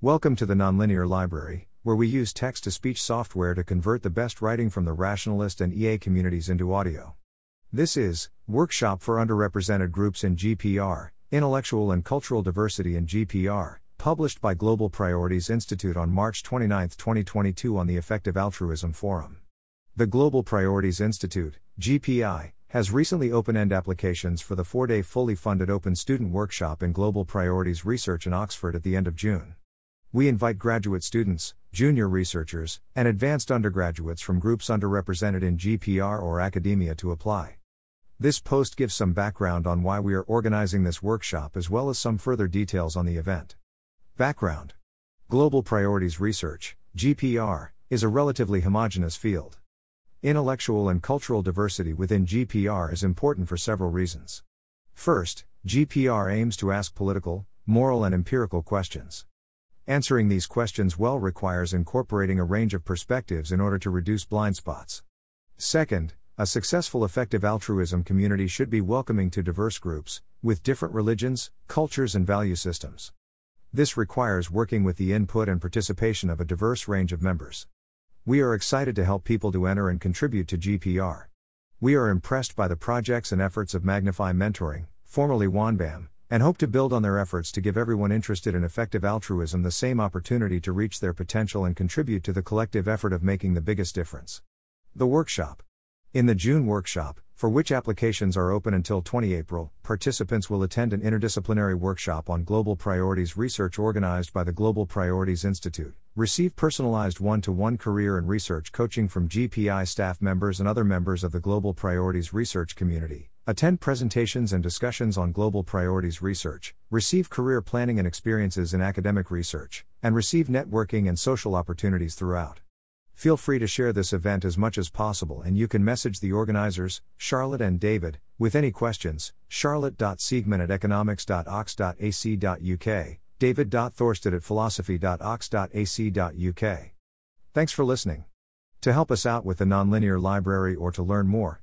Welcome to the Nonlinear Library, where we use text to speech software to convert the best writing from the rationalist and EA communities into audio. This is Workshop for Underrepresented Groups in GPR Intellectual and Cultural Diversity in GPR, published by Global Priorities Institute on March 29, 2022, on the Effective Altruism Forum. The Global Priorities Institute, GPI, has recently open end applications for the four day fully funded open student workshop in Global Priorities Research in Oxford at the end of June. We invite graduate students, junior researchers, and advanced undergraduates from groups underrepresented in GPR or academia to apply. This post gives some background on why we are organizing this workshop as well as some further details on the event. Background Global Priorities Research, GPR, is a relatively homogeneous field. Intellectual and cultural diversity within GPR is important for several reasons. First, GPR aims to ask political, moral, and empirical questions. Answering these questions well requires incorporating a range of perspectives in order to reduce blind spots. Second, a successful effective altruism community should be welcoming to diverse groups, with different religions, cultures, and value systems. This requires working with the input and participation of a diverse range of members. We are excited to help people to enter and contribute to GPR. We are impressed by the projects and efforts of Magnify Mentoring, formerly WANBAM, and hope to build on their efforts to give everyone interested in effective altruism the same opportunity to reach their potential and contribute to the collective effort of making the biggest difference. The workshop. In the June workshop, for which applications are open until 20 April, participants will attend an interdisciplinary workshop on global priorities research organized by the Global Priorities Institute, receive personalized one to one career and research coaching from GPI staff members and other members of the Global Priorities research community, attend presentations and discussions on global priorities research, receive career planning and experiences in academic research, and receive networking and social opportunities throughout. Feel free to share this event as much as possible and you can message the organizers, Charlotte and David, with any questions, charlotte.siegmann at economics.ox.ac.uk, david.thorstad at philosophy.ox.ac.uk. Thanks for listening. To help us out with the Nonlinear Library or to learn more,